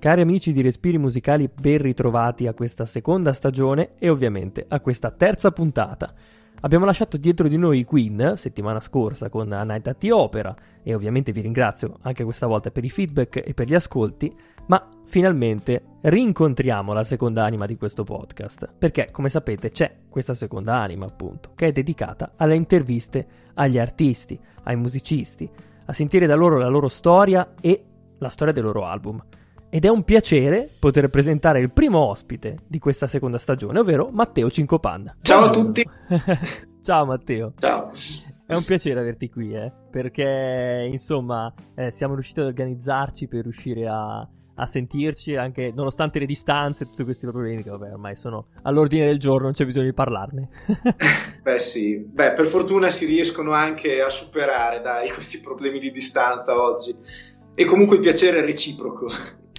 Cari amici di Respiri Musicali, ben ritrovati a questa seconda stagione e ovviamente a questa terza puntata. Abbiamo lasciato dietro di noi i Queen settimana scorsa con A Night at the Opera e ovviamente vi ringrazio anche questa volta per i feedback e per gli ascolti, ma finalmente rincontriamo la seconda anima di questo podcast, perché come sapete c'è questa seconda anima appunto, che è dedicata alle interviste agli artisti, ai musicisti, a sentire da loro la loro storia e la storia del loro album ed è un piacere poter presentare il primo ospite di questa seconda stagione, ovvero Matteo Cincopanna. Ciao a tutti. Ciao Matteo. Ciao. È un piacere averti qui, eh, perché insomma eh, siamo riusciti ad organizzarci per riuscire a, a, sentirci, anche nonostante le distanze e tutti questi problemi che vabbè, ormai sono all'ordine del giorno, non c'è bisogno di parlarne. Beh sì, Beh, per fortuna si riescono anche a superare dai, questi problemi di distanza oggi. E comunque il piacere è reciproco.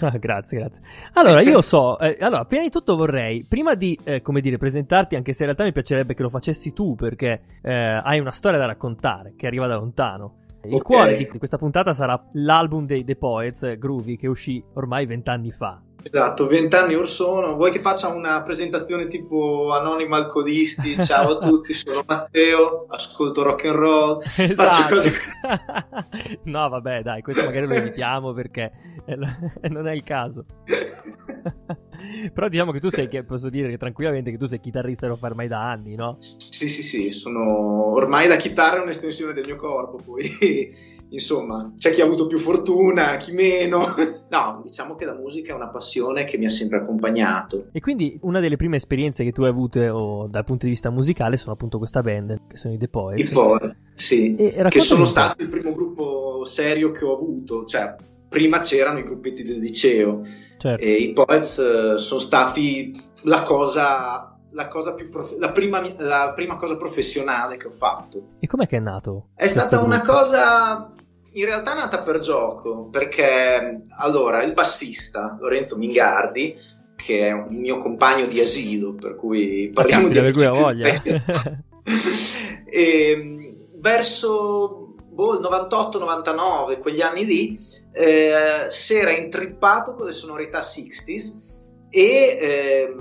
Ah, grazie, grazie. Allora, io so, eh, allora, prima di tutto vorrei, prima di, eh, come dire, presentarti, anche se in realtà mi piacerebbe che lo facessi tu, perché eh, hai una storia da raccontare che arriva da lontano. Il okay. cuore di questa puntata sarà l'album dei The Poets, Groovy, che uscì ormai vent'anni fa. Esatto, vent'anni or sono. Vuoi che faccia una presentazione tipo Anonymous Codisti? Ciao a tutti, sono Matteo, ascolto rock and roll, esatto. faccio cose. no, vabbè, dai, questo magari lo evitiamo perché non è il caso. Però diciamo che tu sei, che posso dire che tranquillamente che tu sei chitarrista e lo fai ormai da anni, no? Sì, sì, sì, sono ormai la chitarra è un'estensione del mio corpo, poi insomma c'è chi ha avuto più fortuna, chi meno. no, diciamo che la musica è una passione che mi ha sempre accompagnato. E quindi una delle prime esperienze che tu hai avuto oh, dal punto di vista musicale sono appunto questa band, che sono i The Poets. I Poets, sì, che sono stati il primo gruppo serio che ho avuto, cioè prima c'erano i gruppetti del liceo certo. e i Poets uh, sono stati la cosa la, cosa più prof- la, prima, la prima cosa professionale che ho fatto. E com'è che è nato? È stata una cosa in realtà nata per gioco, perché allora il bassista Lorenzo Mingardi, che è un mio compagno di asilo, per cui parliamo di cui voglia. e, verso boh, il 98-99, quegli anni lì, eh, si era intrippato con le sonorità 60s e eh,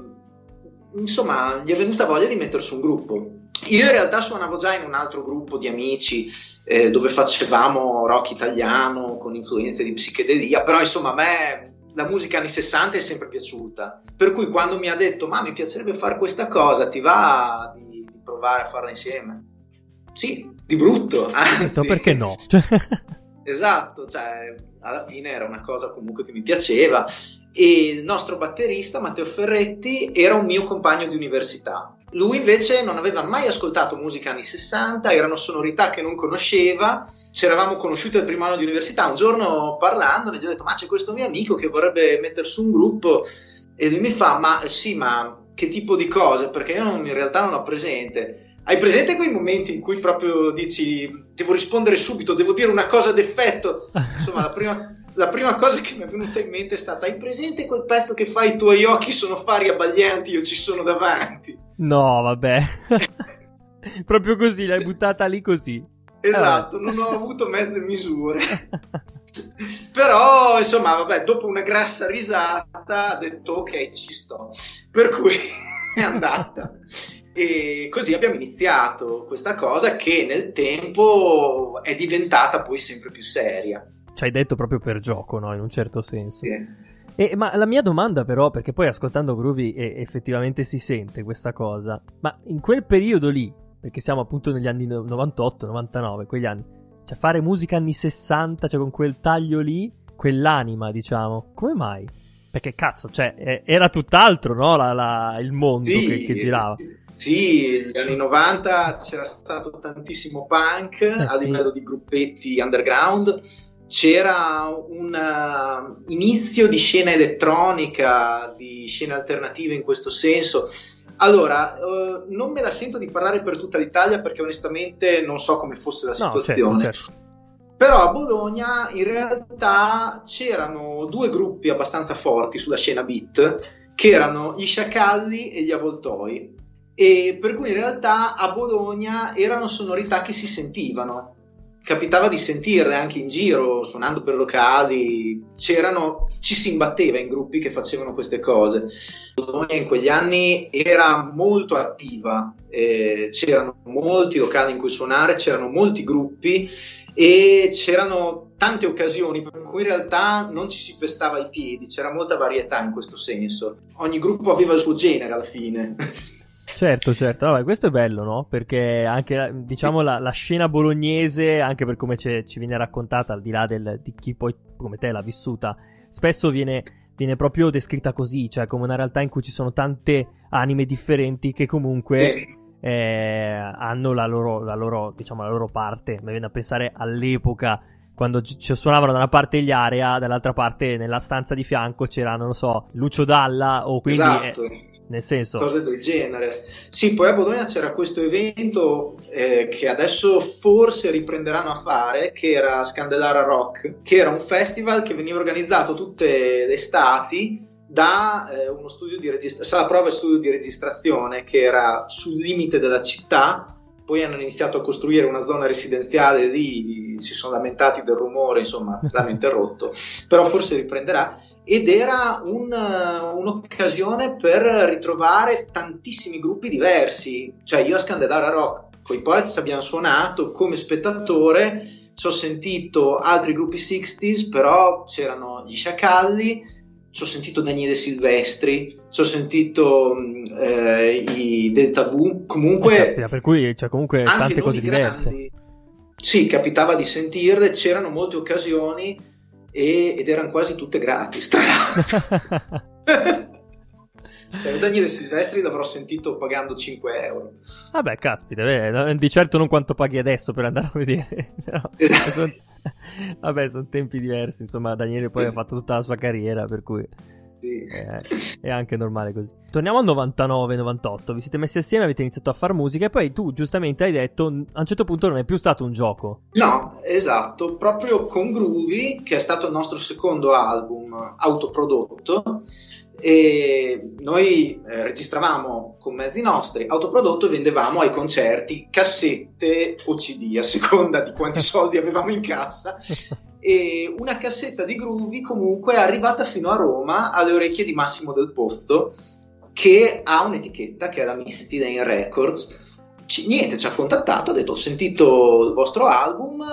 insomma gli è venuta voglia di mettersi un gruppo. Io in realtà suonavo già in un altro gruppo di amici eh, dove facevamo rock italiano con influenze di psichedelia, però insomma a me la musica anni 60 è sempre piaciuta. Per cui quando mi ha detto ma mi piacerebbe fare questa cosa, ti va di, di provare a farla insieme? Sì, di brutto. Anzi. perché no? esatto, cioè alla fine era una cosa comunque che mi piaceva e il nostro batterista Matteo Ferretti era un mio compagno di università. Lui invece non aveva mai ascoltato musica anni 60, erano sonorità che non conosceva, ci eravamo conosciuti al primo anno di università, un giorno parlando gli ho detto ma c'è questo mio amico che vorrebbe mettersi un gruppo? E lui mi fa ma sì ma che tipo di cose? Perché io non, in realtà non ho presente hai presente quei momenti in cui proprio dici devo rispondere subito, devo dire una cosa d'effetto? Insomma, la prima, la prima cosa che mi è venuta in mente è stata hai presente quel pezzo che fa i tuoi occhi sono fari abbaglianti, io ci sono davanti? No, vabbè. proprio così, l'hai buttata lì così. Esatto, non ho avuto mezze misure. Però, insomma, vabbè, dopo una grassa risata ha detto ok, ci sto. Per cui è andata. E così abbiamo iniziato questa cosa che nel tempo è diventata poi sempre più seria. Ci hai detto proprio per gioco, no? In un certo senso. Sì. E, ma la mia domanda però, perché poi ascoltando Groovy eh, effettivamente si sente questa cosa, ma in quel periodo lì, perché siamo appunto negli anni 98, 99, quegli anni, cioè fare musica anni 60, cioè con quel taglio lì, quell'anima diciamo, come mai? Perché cazzo, cioè era tutt'altro, no? La, la, il mondo sì, che, che girava. Sì sì, negli anni 90 c'era stato tantissimo punk eh, a livello di gruppetti underground, c'era un uh, inizio di scena elettronica, di scene alternative in questo senso. Allora, uh, non me la sento di parlare per tutta l'Italia perché onestamente non so come fosse la situazione. No, certo, certo. Però a Bologna in realtà c'erano due gruppi abbastanza forti sulla scena beat, che erano gli Sciacalli e gli Avvoltoi e per cui in realtà a Bologna erano sonorità che si sentivano capitava di sentirle anche in giro, suonando per locali, ci si imbatteva in gruppi che facevano queste cose. In quegli anni era molto attiva, eh, c'erano molti locali in cui suonare, c'erano molti gruppi e c'erano tante occasioni per cui in realtà non ci si pestava i piedi, c'era molta varietà in questo senso. Ogni gruppo aveva il suo genere alla fine. Certo, certo, Vabbè, questo è bello, no? Perché anche, diciamo, la, la scena bolognese, anche per come ci viene raccontata, al di là del, di chi poi come te l'ha vissuta, spesso viene, viene, proprio descritta così, cioè come una realtà in cui ci sono tante anime differenti che comunque eh, hanno la loro, la loro, diciamo, la loro parte. Mi viene a pensare all'epoca quando ci suonavano da una parte gli Area, dall'altra parte nella stanza di fianco c'era, non lo so, Lucio Dalla o quindi... Esatto. Eh, nel senso... Cose del genere. Sì, poi a Bologna c'era questo evento eh, che adesso forse riprenderanno a fare, che era Scandelara Rock, che era un festival che veniva organizzato tutte le estati da eh, uno studio di registrazione, sala prova e studio di registrazione che era sul limite della città poi hanno iniziato a costruire una zona residenziale lì, si sono lamentati del rumore, insomma, l'hanno interrotto, però forse riprenderà, ed era un, un'occasione per ritrovare tantissimi gruppi diversi, cioè io a Scandelara Rock, con i Poets abbiamo suonato come spettatore, ci ho sentito altri gruppi 60s, però c'erano gli Sciacalli, ci ho sentito Daniele Silvestri, ci ho sentito eh, i Delta V, comunque... Eh, caspita, per cui c'è comunque tante cose diverse. Grandi, sì, capitava di sentirle, c'erano molte occasioni e, ed erano quasi tutte gratis, tra l'altro. cioè, Daniele Silvestri l'avrò sentito pagando 5 euro. Vabbè, caspita, beh, di certo non quanto paghi adesso per andare a vedere. No, esatto. Vabbè, sono tempi diversi. Insomma, Daniele poi ha fatto tutta la sua carriera, per cui. Sì. È, è, anche normale così. Torniamo al 99-98. Vi siete messi assieme, avete iniziato a fare musica e poi tu giustamente hai detto a un certo punto non è più stato un gioco. No, esatto. Proprio con Groovy, che è stato il nostro secondo album autoprodotto, e noi eh, registravamo con mezzi nostri autoprodotto e vendevamo ai concerti cassette o CD a seconda di quanti soldi avevamo in cassa e una cassetta di Groovy comunque è arrivata fino a Roma alle orecchie di Massimo del Pozzo che ha un'etichetta che è la Misty Lane Records ci, niente, ci ha contattato, ha detto ho sentito il vostro album,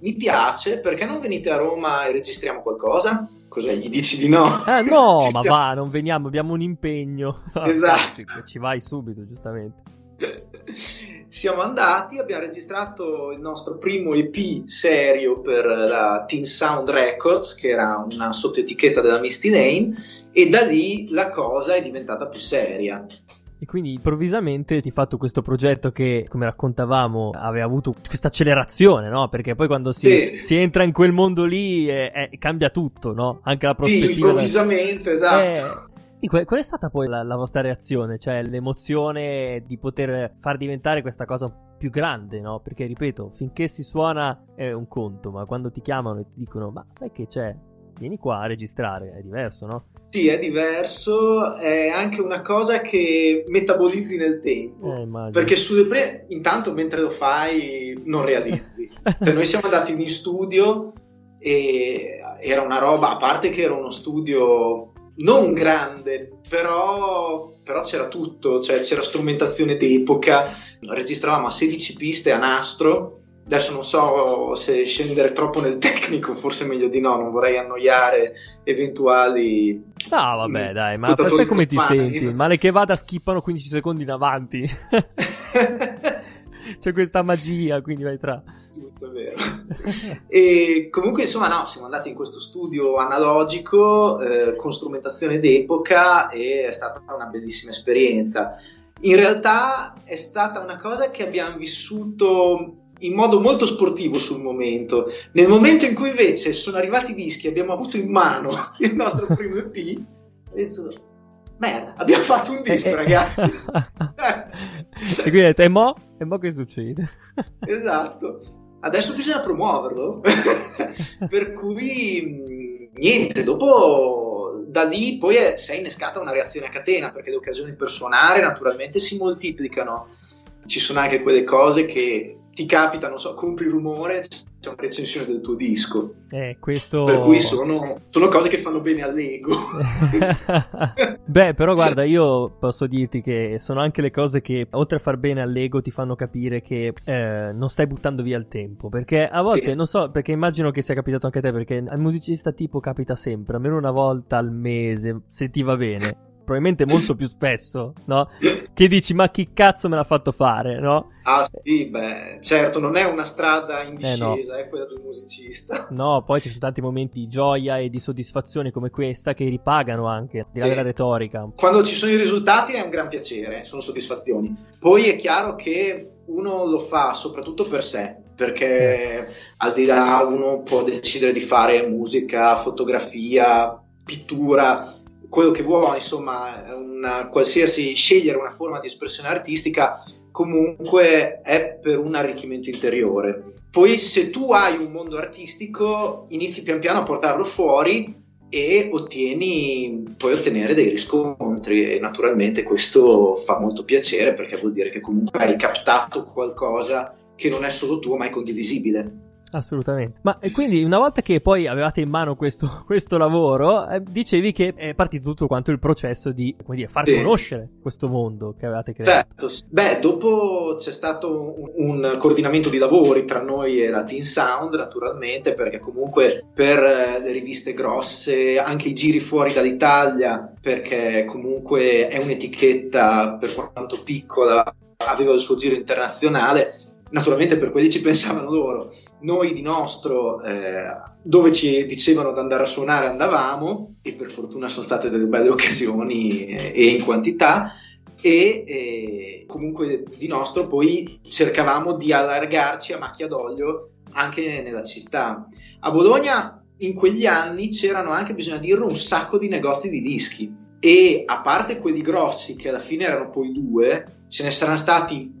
mi piace, perché non venite a Roma e registriamo qualcosa? Cos'è? Gli dici di no? Eh, no, ma va, non veniamo, abbiamo un impegno. esatto. Ci vai subito, giustamente. Siamo andati, abbiamo registrato il nostro primo EP serio per la Teen Sound Records, che era una sottoetichetta della Misty Lane, e da lì la cosa è diventata più seria. E quindi improvvisamente ti hai fatto questo progetto che, come raccontavamo, aveva avuto questa accelerazione, no? Perché poi quando si, sì. si entra in quel mondo lì eh, eh, cambia tutto, no? Anche la prospettiva. Sì, improvvisamente, da... esatto. Eh, qual, qual, è stata poi la, la, vostra reazione? Cioè l'emozione di poter far diventare questa cosa più grande, no? Perché ripeto, finché si suona è un conto, ma quando ti chiamano e ti dicono ma sai che c'è? Vieni qua a registrare, è diverso, no? Sì, è diverso, è anche una cosa che metabolizzi nel tempo. Eh, perché sulle pre... intanto mentre lo fai non realizzi. cioè, noi siamo andati in studio e era una roba, a parte che era uno studio non grande, però, però c'era tutto, cioè c'era strumentazione d'epoca, registravamo a 16 piste a nastro Adesso non so se scendere troppo nel tecnico, forse meglio di no, non vorrei annoiare eventuali. No, vabbè, dai, ma sai come ti senti? Male che vada, skippano 15 secondi in avanti. C'è questa magia, quindi vai tra. E comunque, insomma, no, siamo andati in questo studio analogico eh, con strumentazione d'epoca e è stata una bellissima esperienza. In realtà è stata una cosa che abbiamo vissuto in modo molto sportivo sul momento. Nel momento in cui invece sono arrivati i dischi, abbiamo avuto in mano il nostro primo EP, penso, merda, abbiamo fatto un disco, eh, eh. ragazzi. e quindi hai detto, e mo? E mo che succede? esatto. Adesso bisogna promuoverlo. per cui, niente, dopo da lì poi è, si è innescata una reazione a catena perché le occasioni per suonare naturalmente si moltiplicano. Ci sono anche quelle cose che ti capita, non so, compri rumore, c'è una recensione del tuo disco. Eh, questo... Per cui sono, sono cose che fanno bene all'ego. Beh, però guarda, io posso dirti che sono anche le cose che, oltre a far bene all'ego, ti fanno capire che eh, non stai buttando via il tempo. Perché a volte, sì. non so, perché immagino che sia capitato anche a te, perché al musicista tipo capita sempre, almeno una volta al mese, se ti va bene probabilmente molto più spesso, no? Che dici, ma chi cazzo me l'ha fatto fare, no? Ah sì, beh, certo, non è una strada in discesa, eh no. è quella del musicista. No, poi ci sono tanti momenti di gioia e di soddisfazione come questa che ripagano anche, di là della retorica. Quando ci sono i risultati è un gran piacere, sono soddisfazioni. Poi è chiaro che uno lo fa soprattutto per sé, perché al di là uno può decidere di fare musica, fotografia, pittura, quello che vuoi, insomma, una, qualsiasi scegliere una forma di espressione artistica comunque è per un arricchimento interiore. Poi se tu hai un mondo artistico, inizi pian piano a portarlo fuori e ottieni, puoi ottenere dei riscontri e naturalmente questo fa molto piacere perché vuol dire che comunque hai captato qualcosa che non è solo tuo ma è condivisibile. Assolutamente. Ma quindi una volta che poi avevate in mano questo, questo lavoro, eh, dicevi che è partito tutto quanto il processo di come dire, far sì. conoscere questo mondo che avevate creato. Certo. Beh, dopo c'è stato un, un, coordinamento di lavori tra noi e la Teen Sound, naturalmente, perché comunque per eh, le riviste grosse, anche i giri fuori dall'Italia, perché comunque è un'etichetta per quanto piccola, aveva il suo giro internazionale naturalmente per quelli ci pensavano loro. Noi di nostro, eh, dove ci dicevano di andare a suonare, andavamo, e per fortuna sono state delle belle occasioni eh, e in quantità. E eh, comunque di nostro poi cercavamo di allargarci a macchia d'olio anche nella città. A Bologna in quegli anni c'erano anche, bisogna dirlo, un sacco di negozi di dischi e a parte quelli grossi che alla fine erano poi due, ce ne saranno stati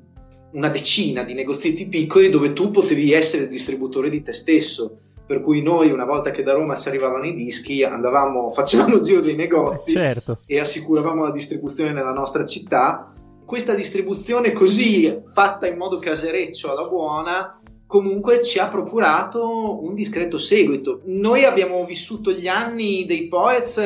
una decina di negozietti piccoli dove tu potevi essere il distributore di te stesso. Per cui noi, una volta che da Roma ci arrivavano i dischi, andavamo, facevamo il giro dei negozi certo. e assicuravamo la distribuzione nella nostra città. Questa distribuzione così fatta in modo casereccio alla buona comunque ci ha procurato un discreto seguito. Noi abbiamo vissuto gli anni dei Poets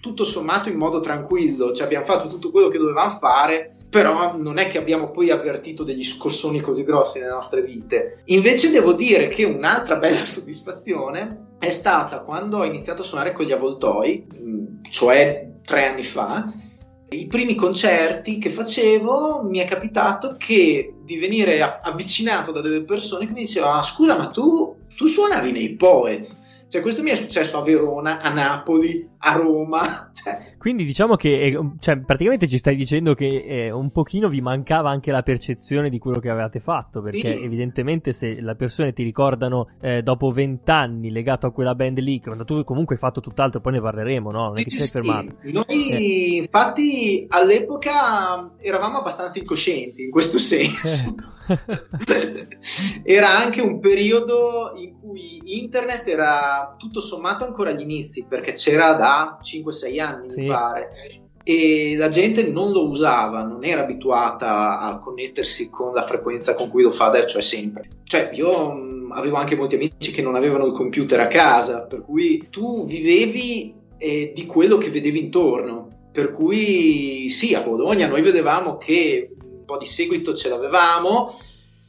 tutto sommato in modo tranquillo, cioè abbiamo fatto tutto quello che dovevamo fare, però non è che abbiamo poi avvertito degli scossoni così grossi nelle nostre vite. Invece devo dire che un'altra bella soddisfazione è stata quando ho iniziato a suonare con gli avvoltoi, mm, cioè tre anni fa, i primi concerti che facevo mi è capitato che di venire avvicinato da delle persone che mi dicevano ah, scusa ma tu, tu suonavi nei Poets cioè, questo mi è successo a Verona, a Napoli, a Roma. Cioè. Quindi diciamo che eh, cioè, praticamente ci stai dicendo che eh, un pochino vi mancava anche la percezione di quello che avevate fatto, perché sì. evidentemente se le persone ti ricordano eh, dopo vent'anni legato a quella band lì, quando tu comunque hai fatto tutt'altro, poi ne parleremo, no? Non è che sì, ti sei fermato. Noi eh. infatti all'epoca eravamo abbastanza incoscienti in questo senso. Certo. era anche un periodo in cui internet era tutto sommato ancora agli inizi, perché c'era da 5-6 anni, sì. Mi pare. E la gente non lo usava, non era abituata a connettersi con la frequenza con cui lo fa adesso, cioè sempre. Cioè, io mh, avevo anche molti amici che non avevano il computer a casa, per cui tu vivevi eh, di quello che vedevi intorno. Per cui sì, a Bologna noi vedevamo che po' di seguito ce l'avevamo,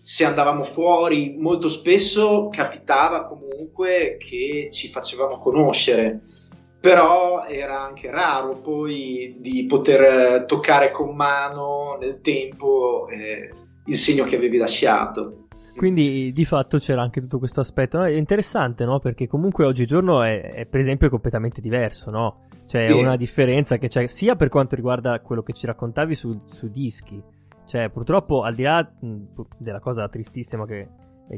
se andavamo fuori molto spesso capitava comunque che ci facevamo conoscere, però era anche raro poi di poter toccare con mano nel tempo eh, il segno che avevi lasciato. Quindi di fatto c'era anche tutto questo aspetto. È interessante, no? Perché comunque oggigiorno è, è per esempio completamente diverso, no? Cioè è una differenza che c'è sia per quanto riguarda quello che ci raccontavi su, su dischi, cioè, purtroppo, al di là della cosa tristissima che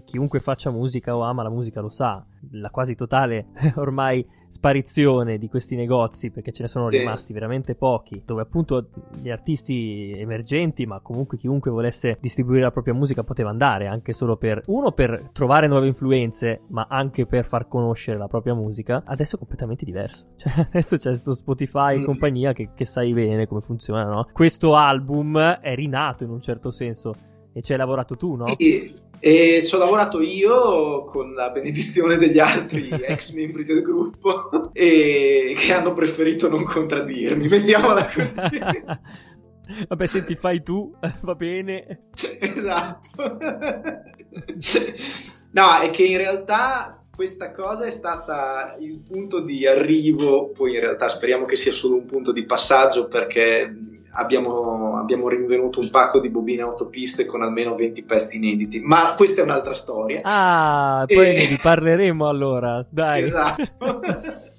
chiunque faccia musica o ama la musica lo sa, la quasi totale ormai sparizione di questi negozi, perché ce ne sono sì. rimasti veramente pochi, dove appunto gli artisti emergenti, ma comunque chiunque volesse distribuire la propria musica poteva andare, anche solo per, uno, per trovare nuove influenze, ma anche per far conoscere la propria musica, adesso è completamente diverso. Cioè, adesso c'è questo Spotify e mm. compagnia che, che sai bene come funziona, no? Questo album è rinato in un certo senso e ci hai lavorato tu, no? Sì. E ci ho lavorato io con la benedizione degli altri ex membri del gruppo e che hanno preferito non contraddirmi, mettiamola così. Vabbè, se ti fai tu, va bene. Esatto. no, è che in realtà questa cosa è stata il punto di arrivo, poi in realtà speriamo che sia solo un punto di passaggio perché abbiamo, abbiamo rinvenuto un pacco di bobine autopiste con almeno 20 pezzi inediti, ma questa è un'altra storia. Ah, poi e... ne riparleremo allora, dai. Esatto.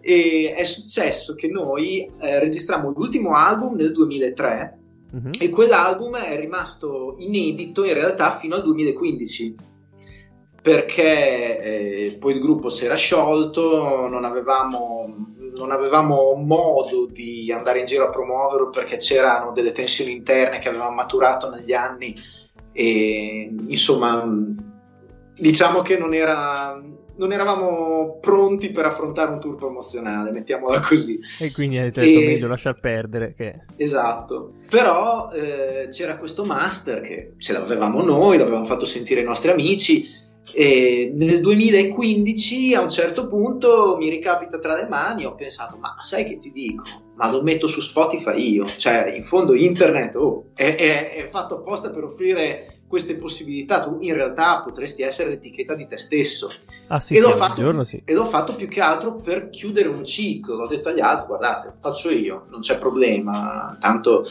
e è successo che noi eh, registrammo l'ultimo album nel 2003 uh-huh. e quell'album è rimasto inedito in realtà fino al 2015 perché eh, poi il gruppo si era sciolto, non avevamo, non avevamo, modo di andare in giro a promuoverlo perché c'erano delle tensioni interne che avevamo maturato negli anni e insomma diciamo che non era non eravamo pronti per affrontare un tour promozionale, mettiamola così. E quindi avete detto e... meglio lasciar perdere. Che... Esatto, però eh, c'era questo master che ce l'avevamo noi, l'avevamo fatto sentire ai nostri amici e nel 2015 a un certo punto mi ricapita tra le mani ho pensato ma sai che ti dico? Ma lo metto su Spotify io. Cioè in fondo internet oh, è, è, è, fatto apposta per offrire queste possibilità. Tu in realtà potresti essere l'etichetta di te stesso. Ah, sì, e, l'ho sì, fatto, giorno, sì. e l'ho fatto più che altro per chiudere un ciclo. L'ho detto agli altri guardate lo faccio io non c'è problema. Tanto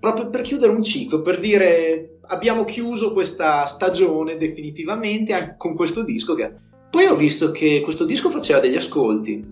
proprio per chiudere un ciclo per dire abbiamo chiuso questa stagione definitivamente con questo disco. Che... Poi ho visto che questo disco faceva degli ascolti,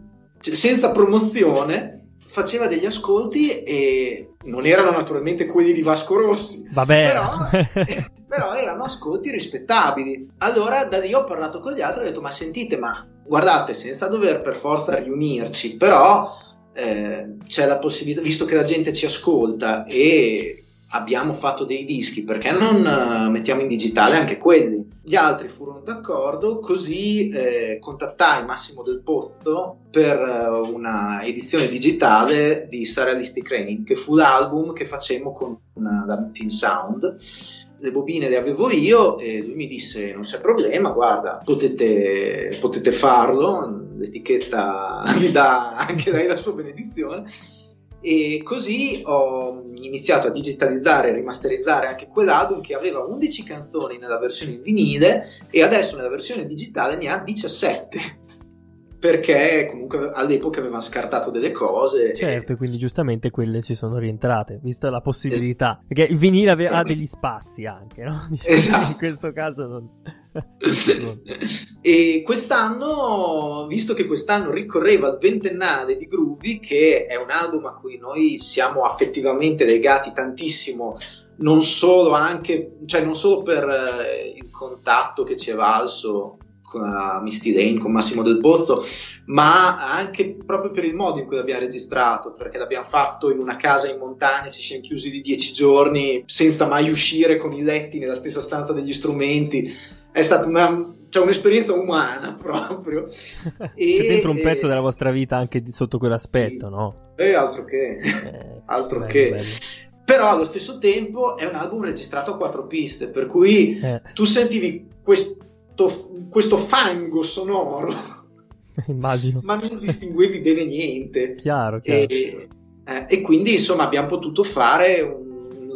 cioè, senza promozione, faceva degli ascolti e non erano naturalmente quelli di Vasco Rossi, Vabbè. Però, però erano ascolti rispettabili. Allora da lì ho parlato con gli altri e ho detto ma sentite, ma guardate, senza dover per forza riunirci, però eh, c'è la possibilità, visto che la gente ci ascolta e abbiamo fatto dei dischi, perché non uh, mettiamo in digitale anche quelli? Gli altri furono d'accordo, così eh, contattai Massimo Del Pozzo per uh, una edizione digitale di Surrealistic Rain, che fu l'album che facemmo con uh, la Teen Sound. Le bobine le avevo io e lui mi disse non c'è problema, guarda, potete, potete farlo, l'etichetta vi dà anche lei la sua benedizione e così ho iniziato a digitalizzare e rimasterizzare anche quell'album che aveva 11 canzoni nella versione in vinile e adesso nella versione digitale ne ha 17 perché comunque all'epoca avevano scartato delle cose. Certo, e quindi giustamente quelle ci sono rientrate, vista la possibilità. Es- perché il vinile ave- ha degli spazi anche, no? Diciamo esatto. In questo caso non... e quest'anno, visto che quest'anno ricorreva il ventennale di Groovy, che è un album a cui noi siamo affettivamente legati tantissimo, non solo, anche, cioè non solo per eh, il contatto che ci è valso con la Misty Lane, con Massimo Del Pozzo, ma anche proprio per il modo in cui l'abbiamo registrato, perché l'abbiamo fatto in una casa in montagna, ci siamo chiusi di dieci giorni senza mai uscire con i letti nella stessa stanza degli strumenti. È stata una, cioè un'esperienza umana proprio. E, C'è dentro un pezzo e... della vostra vita anche sotto quell'aspetto, sì. no? E altro che, eh, altro bello, che. Bello. Però allo stesso tempo è un album registrato a quattro piste, per cui eh. tu sentivi questo questo, questo fango sonoro. Immagino. Ma non distinguevi bene niente. Chiaro, chiaro. E, eh, e quindi insomma abbiamo potuto fare un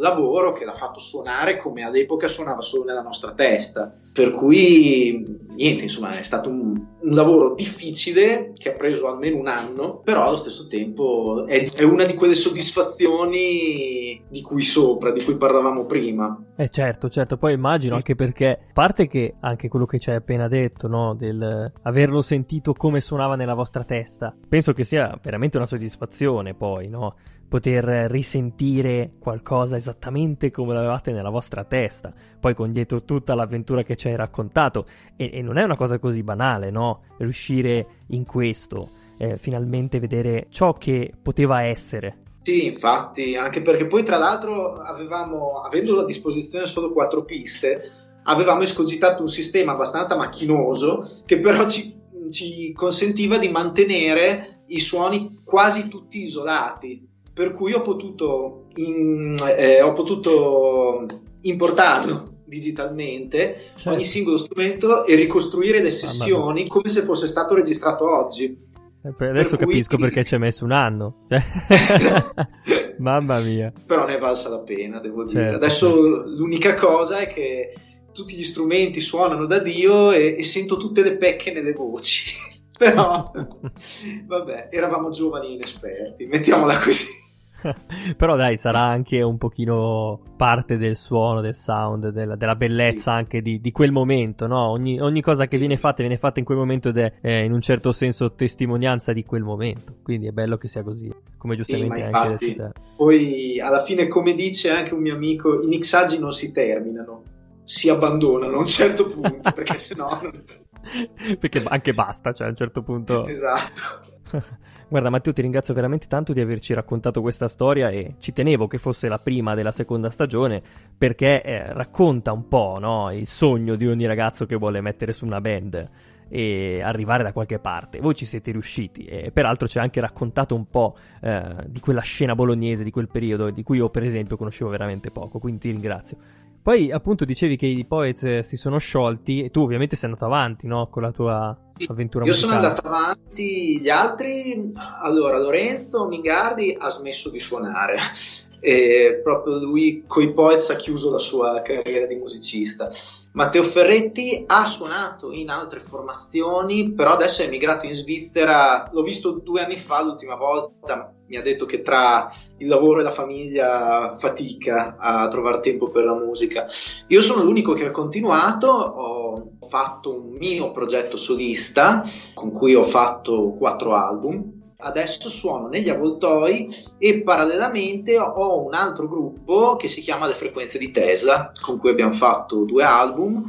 lavoro che l'ha fatto suonare come all'epoca suonava solo nella nostra testa. Per cui, niente, insomma, è stato un, un lavoro difficile che ha preso almeno un anno, però allo stesso tempo è, è, una di quelle soddisfazioni di cui sopra, di cui parlavamo prima. Eh certo, certo, poi immagino anche perché, a parte che anche quello che ci hai appena detto, no, del averlo sentito come suonava nella vostra testa, penso che sia veramente una soddisfazione poi, no? Poter risentire qualcosa esattamente come l'avevate nella vostra testa, poi con dietro tutta l'avventura che ci hai raccontato. E, e non è una cosa così banale, no? Riuscire in questo, eh, finalmente vedere ciò che poteva essere. Sì, infatti, anche perché poi tra l'altro avevamo, avendo a disposizione solo quattro piste, avevamo escogitato un sistema abbastanza macchinoso che però ci, ci consentiva di mantenere i suoni quasi tutti isolati per cui ho potuto, in, eh, ho potuto importarlo digitalmente certo. ogni singolo strumento e ricostruire le sessioni come se fosse stato registrato oggi. Eh, adesso per capisco cui... perché ci hai messo un anno. Mamma mia. Però ne è valsa la pena, devo dire. Certo. Adesso l'unica cosa è che tutti gli strumenti suonano da Dio e, e sento tutte le pecche nelle voci. Però, vabbè, eravamo giovani inesperti, mettiamola così. Però dai, sarà anche un pochino parte del suono, del sound, della, della bellezza anche di, di, quel momento, no? Ogni, ogni, cosa che viene fatta viene fatta in quel momento ed è eh, in un certo senso testimonianza di quel momento. Quindi è bello che sia così, come giustamente sì, anche infatti, detto Poi alla fine, come dice anche un mio amico, i mixaggi non si terminano, si abbandonano a un certo punto, perché sennò... perché anche basta, cioè a un certo punto... Esatto. Guarda Matteo ti ringrazio veramente tanto di averci raccontato questa storia e ci tenevo che fosse la prima della seconda stagione perché eh, racconta un po' no, il sogno di ogni ragazzo che vuole mettere su una band e arrivare da qualche parte. Voi ci siete riusciti e peraltro ci ha anche raccontato un po' eh, di quella scena bolognese, di quel periodo di cui io per esempio conoscevo veramente poco, quindi ti ringrazio. Poi appunto dicevi che i Poets eh, si sono sciolti e tu ovviamente sei andato avanti no? con la tua avventura Io musicale. sono andato avanti, gli altri, allora Lorenzo Mingardi ha smesso di suonare e proprio lui coi Poets ha chiuso la sua carriera di musicista. Matteo Ferretti ha suonato in altre formazioni, però adesso è emigrato in Svizzera, l'ho visto due anni fa l'ultima volta, mi ha detto che tra il lavoro e la famiglia fatica a trovare tempo per la musica. Io sono l'unico che ha continuato, ho fatto un mio progetto solista con cui ho fatto quattro album adesso suono negli avvoltoi e parallelamente ho un altro gruppo che si chiama Le Frequenze di Tesla, con cui abbiamo fatto due album,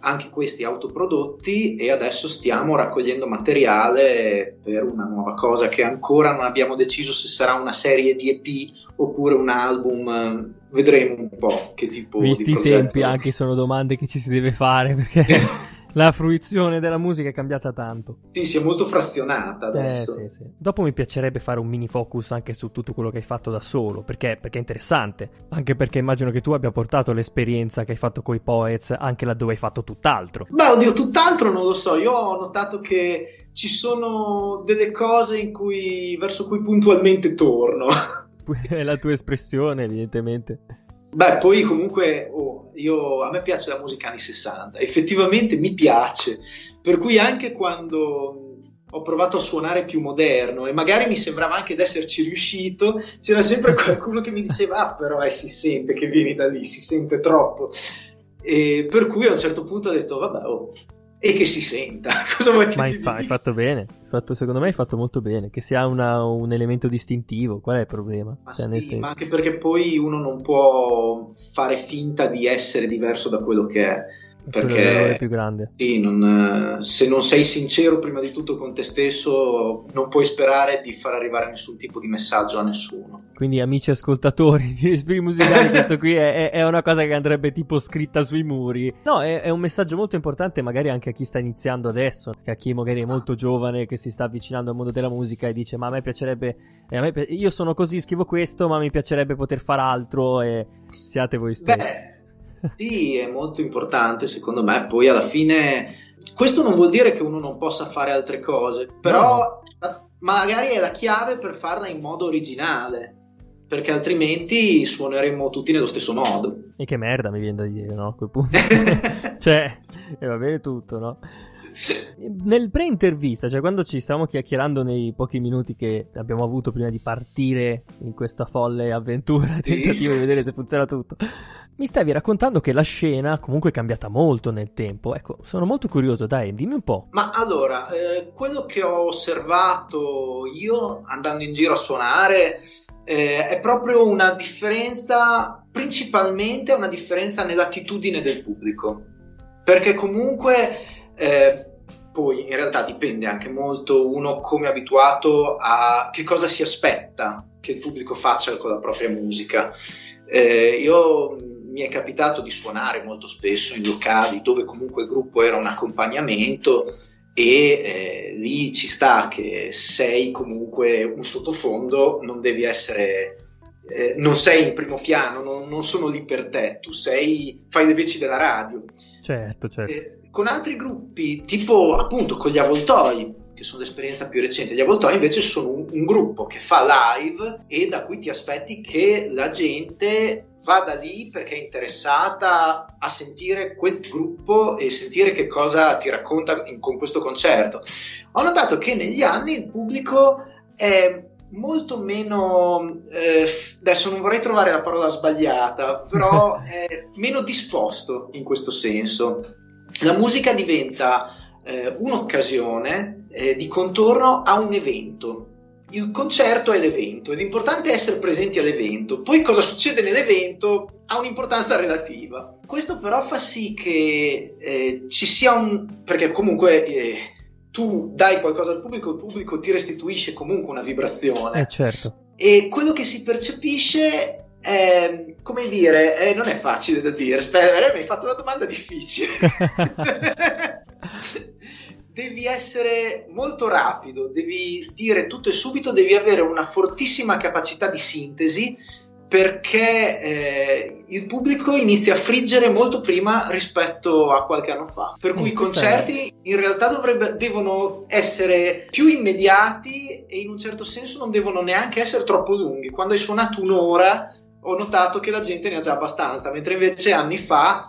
anche questi autoprodotti e adesso stiamo raccogliendo materiale per una nuova cosa che ancora non abbiamo deciso se sarà una serie di EP oppure un album, vedremo un po' che tipo Visti di i tempi anche sono domande che ci si deve fare perché la fruizione della musica è cambiata tanto. Sì, si è molto frazionata eh, adesso. Eh, sì, sì. Dopo mi piacerebbe fare un mini focus anche su tutto quello che hai fatto da solo, perché, perché, è interessante. Anche perché immagino che tu abbia portato l'esperienza che hai fatto con i Poets anche laddove hai fatto tutt'altro. Beh, oddio, tutt'altro non lo so. Io ho notato che ci sono delle cose cui, verso cui puntualmente torno. È la tua espressione, evidentemente. Beh, poi comunque oh, io, a me piace la musica anni 60, effettivamente mi piace, per cui anche quando ho provato a suonare più moderno e magari mi sembrava anche di esserci riuscito, c'era sempre qualcuno che mi diceva, ah però eh, si sente che vieni da lì, si sente troppo. E per cui a un certo punto ho detto, vabbè, oh, e che si senta. Cosa vuoi che Ma hai, fa- hai, fatto bene, fatto, secondo me hai fatto molto bene, che sia una, un elemento distintivo, qual è il problema? Ma, cioè, sì, ma anche perché poi uno non può fare finta di essere diverso da quello che è perché è più grande. Sì, non, se non sei sincero prima di tutto con te stesso, non puoi sperare di far arrivare nessun tipo di messaggio a nessuno. Quindi, amici ascoltatori di Esprit Musicali, questo qui è, è, una cosa che andrebbe tipo scritta sui muri. No, è, è, un messaggio molto importante, magari anche a chi sta iniziando adesso, a chi magari è molto giovane, che si sta avvicinando al mondo della musica e dice: Ma a me piacerebbe. A me, io sono così, scrivo questo, ma mi piacerebbe poter fare altro. E siate voi stessi. Beh sì, è molto importante secondo me. Poi alla fine questo non vuol dire che uno non possa fare altre cose, però no. magari è la chiave per farla in modo originale. Perché altrimenti suoneremmo tutti nello stesso modo. E che merda mi viene da dire, no? A quel punto. cioè, e va bene tutto, no? Nel pre-intervista, cioè quando ci stavamo chiacchierando nei pochi minuti che abbiamo avuto prima di partire in questa folle avventura, tentativo di vedere se funziona tutto, mi stavi raccontando che la scena comunque è cambiata molto nel tempo. Ecco, sono molto curioso, dai, dimmi un po'. Ma allora, eh, quello che ho osservato io andando in giro a suonare eh, è proprio una differenza, principalmente una differenza nell'attitudine del pubblico. Perché comunque eh, poi in realtà dipende anche molto uno come è abituato a che cosa si aspetta che il pubblico faccia con la propria musica. Eh, io mi è capitato di suonare molto spesso in locali dove comunque il gruppo era un accompagnamento e eh, lì ci sta che sei comunque un sottofondo, non devi essere eh, non sei in primo piano, non, non, sono lì per te, tu sei, fai le veci della radio. Certo, certo. Eh, con altri gruppi, tipo appunto con gli avvoltoi, che sono l'esperienza più recente, gli avvoltoi invece sono un, un gruppo che fa live e da cui ti aspetti che la gente vada lì perché è interessata a sentire quel gruppo e sentire che cosa ti racconta in, con questo concerto. Ho notato che negli anni il pubblico è molto meno eh, adesso non vorrei trovare la parola sbagliata però è meno disposto in questo senso la musica diventa eh, un'occasione eh, di contorno a un evento il concerto è l'evento, ed è importante essere presenti all'evento. Poi cosa succede nell'evento ha un'importanza relativa. Questo però fa sì che eh, ci sia un... perché comunque eh, tu dai qualcosa al pubblico, il pubblico ti restituisce comunque una vibrazione. Eh certo. E quello che si percepisce è, come dire, è, non è facile da dire. Aspetta, mi hai fatto una domanda difficile. devi essere molto rapido, devi dire tutto e subito, devi avere una fortissima capacità di sintesi perché eh, il pubblico inizia a friggere molto prima rispetto a qualche anno fa. Per cui i concerti in realtà dovrebbe, devono essere più immediati e in un certo senso non devono neanche essere troppo lunghi. Quando hai suonato un'ora ho notato che la gente ne ha già abbastanza, mentre invece anni fa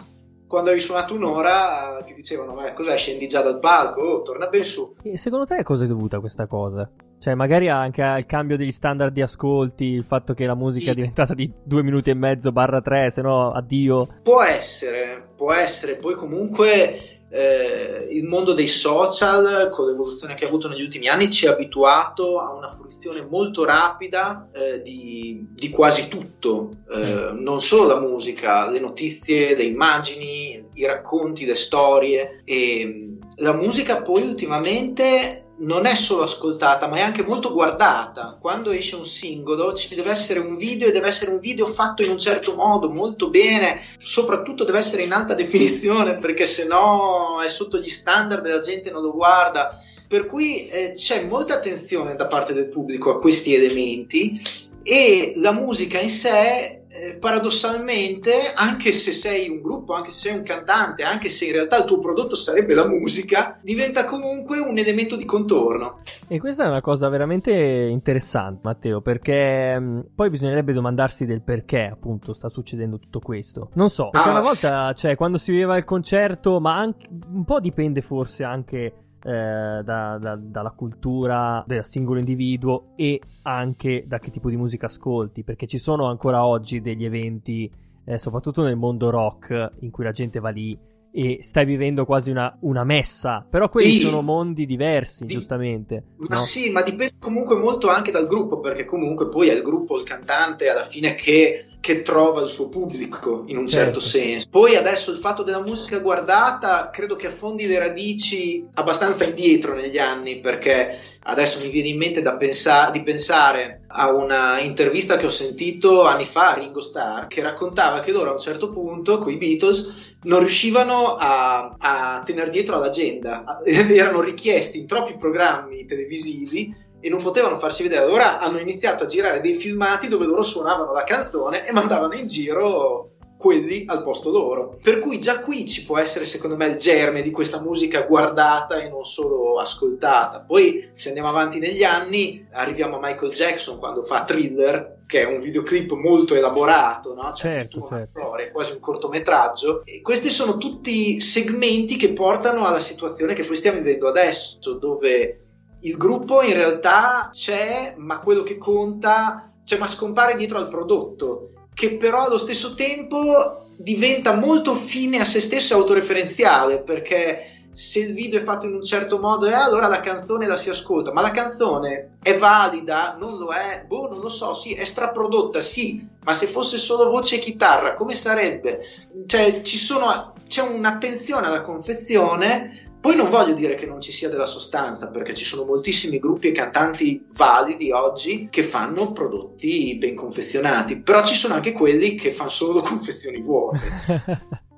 quando hai suonato un'ora ti dicevano ma cos'è scendi già dal palco oh, torna ben su e secondo te a cosa è dovuta questa cosa? cioè magari anche al cambio degli standard di ascolti il fatto che la musica sì. è diventata di due minuti e mezzo barra tre se no addio può essere può essere poi comunque eh, il mondo dei social, con l'evoluzione che ha avuto negli ultimi anni, ci ha abituato a una fruizione molto rapida eh, di, di, quasi tutto, eh, non solo la musica, le notizie, le immagini, i racconti, le storie. E la musica poi ultimamente non è solo ascoltata, ma è anche molto guardata. Quando esce un singolo ci deve essere un video e deve essere un video fatto in un certo modo, molto bene, soprattutto deve essere in alta definizione perché se no è sotto gli standard e la gente non lo guarda. Per cui eh, c'è molta attenzione da parte del pubblico a questi elementi e la musica in sé eh, paradossalmente, anche se sei un gruppo, anche se sei un cantante, anche se in realtà il tuo prodotto sarebbe la musica, diventa comunque un elemento di contorno. E questa è una cosa veramente interessante, Matteo, perché mh, mm, poi bisognerebbe domandarsi del perché appunto sta succedendo tutto questo. Non so, perché ah. una volta, cioè, quando si viveva il concerto, ma anche, un po' dipende forse anche eh, da, da, dalla cultura del singolo individuo e anche da che tipo di musica ascolti, perché ci sono ancora oggi degli eventi, eh, soprattutto nel mondo rock, in cui la gente va lì e stai vivendo quasi una, una messa, però quelli sì. sono mondi diversi, Di... giustamente. Ma no? sì, ma dipende comunque molto anche dal gruppo, perché comunque poi è il gruppo, il cantante alla fine che che trova il suo pubblico in un certo. certo. senso. Poi adesso il fatto della musica guardata credo che affondi le radici abbastanza indietro negli anni perché adesso mi viene in mente pensa- di pensare a una intervista che ho sentito anni fa a Ringo Starr che raccontava che loro a un certo punto con i Beatles non riuscivano a, a tenere dietro all'agenda, erano richiesti in troppi programmi televisivi e non potevano farsi vedere. Allora hanno iniziato a girare dei filmati dove loro suonavano la canzone e mandavano in giro quelli al posto loro. Per cui già qui ci può essere, secondo me, il germe di questa musica guardata e non solo ascoltata. Poi, se andiamo avanti negli anni, arriviamo a Michael Jackson quando fa Thriller, che è un videoclip molto elaborato, no? Cioè, certo, certo. Storia, quasi un cortometraggio. E questi sono tutti segmenti che portano alla situazione che poi stiamo vivendo adesso, dove il gruppo in realtà c'è, ma quello che conta, cioè, ma scompare dietro al prodotto, che però allo stesso tempo diventa molto fine a se stesso e autoreferenziale, perché se il video è fatto in un certo modo, eh, allora la canzone la si ascolta, ma la canzone è valida? Non lo è? Boh, non lo so, sì, è straprodotta, sì, ma se fosse solo voce e chitarra, come sarebbe? Cioè, sono, c'è un'attenzione alla confezione poi non voglio dire che non ci sia della sostanza, perché ci sono moltissimi gruppi e cantanti validi oggi che fanno prodotti ben confezionati, però ci sono anche quelli che fanno solo confezioni vuote.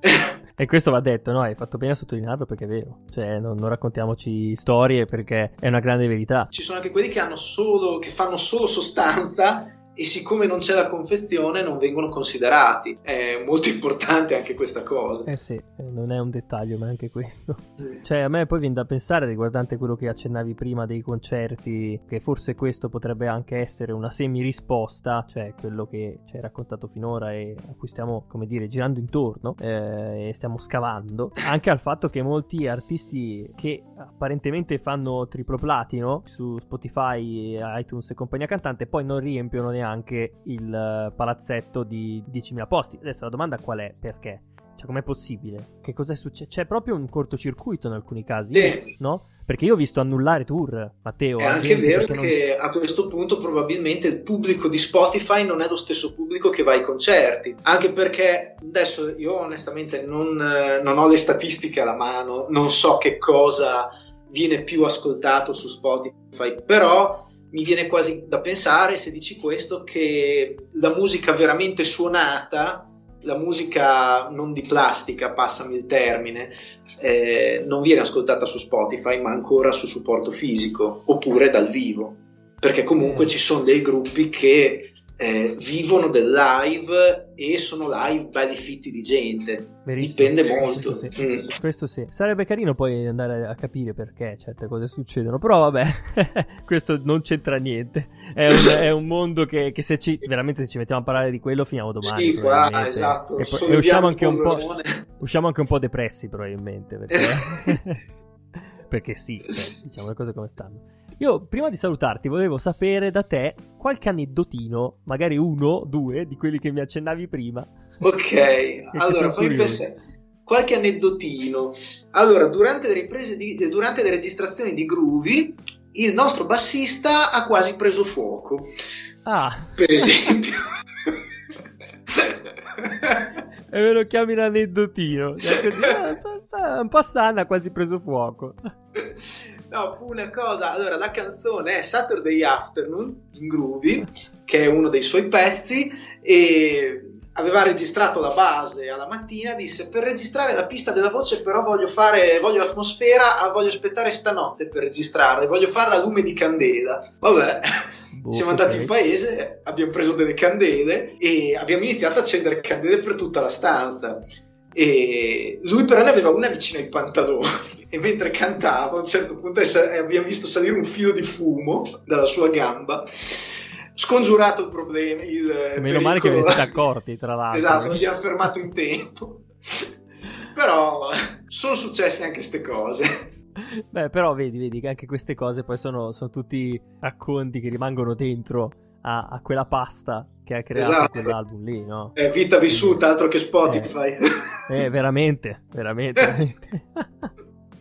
E questo va detto, no? Hai fatto bene a sottolinearlo perché è vero. Cioè, non, non, raccontiamoci storie perché è una grande verità. Ci sono anche quelli che, solo, che fanno solo sostanza e siccome non c'è la confezione non vengono considerati. È molto importante anche questa cosa. Eh sì, eh, non è un dettaglio, ma anche questo. Mm. Cioè, a me poi viene da pensare, riguardante quello che accennavi prima dei concerti, che forse questo potrebbe anche essere una semi-risposta, cioè quello che ci hai raccontato finora e a cui stiamo, come dire, girando intorno eh, e stiamo scavando, anche al fatto che molti artisti che apparentemente fanno triplo platino su Spotify, iTunes e compagnia cantante poi non riempiono neanche anche il eh, palazzetto di 10.000 posti. Adesso la domanda qual è? Perché? Cioè, com'è possibile? Che cos'è successo? C'è proprio un cortocircuito in alcuni casi, sì. no? Perché io ho visto annullare tour, Matteo. È anche vero che non... a questo punto probabilmente il pubblico di Spotify non è lo stesso pubblico che va ai concerti. Anche perché adesso io onestamente non, eh, non ho le statistiche alla mano, non so che cosa viene più ascoltato su Spotify, però mi viene quasi da pensare, se dici questo, che la musica veramente suonata, la musica non di plastica, passami il termine, eh, non viene ascoltata su Spotify, ma ancora su supporto fisico, oppure dal vivo. Perché comunque mm. ci sono dei gruppi che eh, vivono del live e sono live belli fitti di gente. Verissimo. Dipende molto. Questo sì. Mm. Questo sì. Sarebbe carino poi andare a capire perché certe cose succedono, però vabbè, questo non c'entra niente. È un, è un mondo che, che, se ci veramente se ci mettiamo a parlare di quello finiamo domani. Sì, qua, esatto. E, poi, e usciamo, anche un po', usciamo anche un po' depressi probabilmente. Perché, perché sì, cioè, diciamo le cose come stanno. Io prima di salutarti volevo sapere da te qualche aneddotino, magari uno, due, di quelli che mi accennavi prima. Ok, allora fammi pensare. Qualche aneddotino. Allora, durante le, riprese di, durante le registrazioni di Groovy, il nostro bassista ha quasi preso fuoco. Ah. Per esempio. e me lo chiami un aneddotino. Cioè, così, ah, un po' sana, ha quasi preso fuoco. No, fu una cosa. Allora, la canzone è Saturday Afternoon in Groovy, che è uno dei suoi pezzi, e aveva registrato la base alla mattina. Disse: Per registrare la pista della voce, però, voglio fare, voglio atmosfera, ah, voglio aspettare stanotte per registrarla, voglio farla a lume di candela. Vabbè. Boh, Siamo andati okay. in paese, abbiamo preso delle candele e abbiamo iniziato a accendere candele per tutta la stanza e lui però ne aveva una vicino ai pantaloni e mentre cantava a un certo punto abbiamo visto salire un filo di fumo dalla sua gamba scongiurato il problema il meno pericolo. male che ne siete accorti tra l'altro esatto, non gli ha fermato in tempo però sono successe anche queste cose beh però vedi, vedi che anche queste cose poi sono, sono tutti racconti che rimangono dentro a, a quella pasta che ha creato esatto. quell'album lì, no? È vita vissuta, altro che Spotify. Eh, eh veramente, veramente. veramente.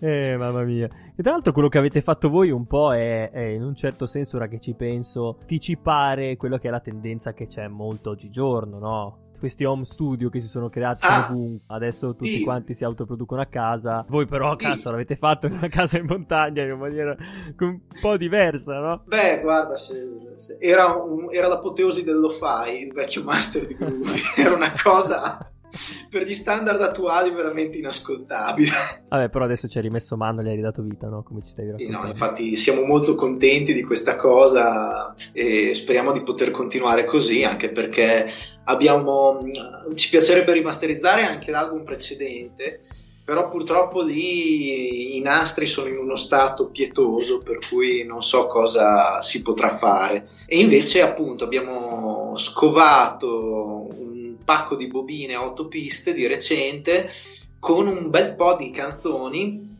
Eh, mamma mia. E tra l'altro quello che avete fatto voi un po' è, è, in un certo senso, ora che ci penso, anticipare quello che è la tendenza che c'è molto oggigiorno, no? questi home studio che si sono creati ah. Adesso tutti sì. quanti si autoproducono a casa. Voi però, sì. cazzo, l'avete fatto in una casa in montagna in maniera un po' diversa, no? Beh, guarda, se, se era, un, era, l'apoteosi dello fai, il vecchio master di Groovy. era una cosa per gli standard attuali veramente inascoltabile. Vabbè, però adesso ci hai rimesso mano e gli hai ridato vita, no? Come ci stai raccontando. Sì, no, infatti siamo molto contenti di questa cosa e speriamo di poter continuare così, anche perché abbiamo ci piacerebbe rimasterizzare anche l'album precedente però purtroppo lì i nastri sono in uno stato pietoso per cui non so cosa si potrà fare e invece appunto abbiamo scovato un pacco di bobine a otto piste di recente con un bel po' di canzoni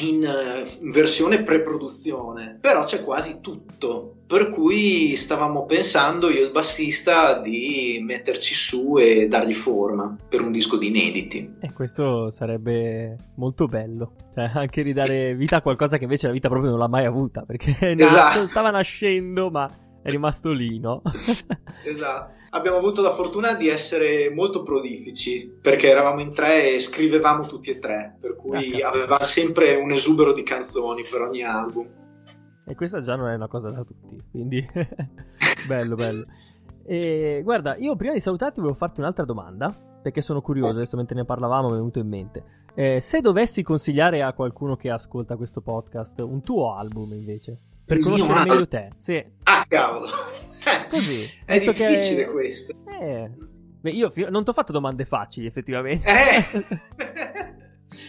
in, uh, versione pre-produzione, però c'è quasi tutto. Per cui stavamo pensando io e il bassista di metterci su e dargli forma per un disco di inediti. E questo sarebbe molto bello, cioè anche ridare vita a qualcosa che invece la vita proprio non l'ha mai avuta, perché è nato, esatto. stava nascendo, ma è rimasto lì, no? esatto abbiamo avuto la fortuna di essere molto prolifici perché eravamo in tre e scrivevamo tutti e tre, per cui ah, avevamo sempre un esubero di canzoni per ogni album. E questa già non è una cosa da tutti, quindi bello, bello. E guarda, io prima di salutarti volevo farti un'altra domanda, perché sono curioso, adesso mentre ne parlavamo mi è venuto in mente. Eh, se dovessi consigliare a qualcuno che ascolta questo podcast un tuo album invece, per conoscere meglio te, sì. Ah, cavolo! Così. È difficile che... questo. Eh. Beh, io non ti ho fatto domande facili, effettivamente. Eh.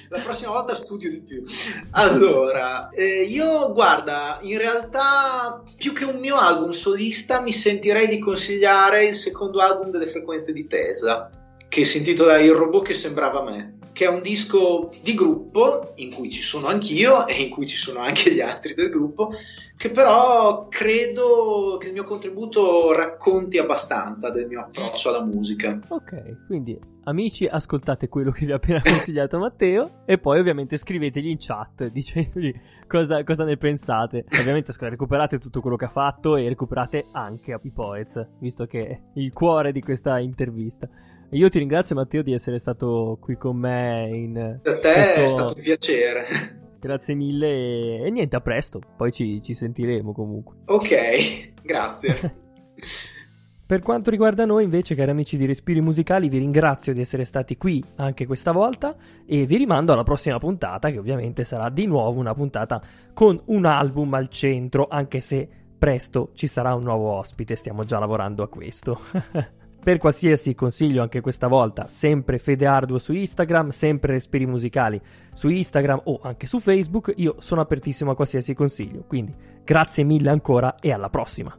La prossima volta studio di più. Allora, eh, io guarda, in realtà più che un mio album solista mi sentirei di consigliare il secondo album delle frequenze di Tesa, che si intitola Il robot che sembrava me che è un disco di gruppo in cui ci sono anch'io e in cui ci sono anche gli altri del gruppo, che però credo che il mio contributo racconti abbastanza del mio approccio alla musica. Ok, quindi amici ascoltate quello che vi ha appena consigliato Matteo e poi ovviamente scrivetegli in chat dicendogli cosa, cosa ne pensate. Ovviamente recuperate tutto quello che ha fatto e recuperate anche Happy Poets, visto che è il cuore di questa intervista. Io ti ringrazio Matteo di essere stato qui con me in... Per te questo... è stato un piacere. Grazie mille e, e niente, a presto, poi ci, ci sentiremo comunque. Ok, grazie. Per quanto riguarda noi, invece, cari amici di Respiri Musicali, vi ringrazio di essere stati qui anche questa volta e vi rimando alla prossima puntata, che ovviamente sarà di nuovo una puntata con un album al centro, anche se presto ci sarà un nuovo ospite, stiamo già lavorando a questo. Per qualsiasi consiglio anche questa volta, sempre Fede Arduo su Instagram, sempre Respiri Musicali su Instagram o anche su Facebook, io sono apertissimo a qualsiasi consiglio. Quindi grazie mille ancora e alla prossima!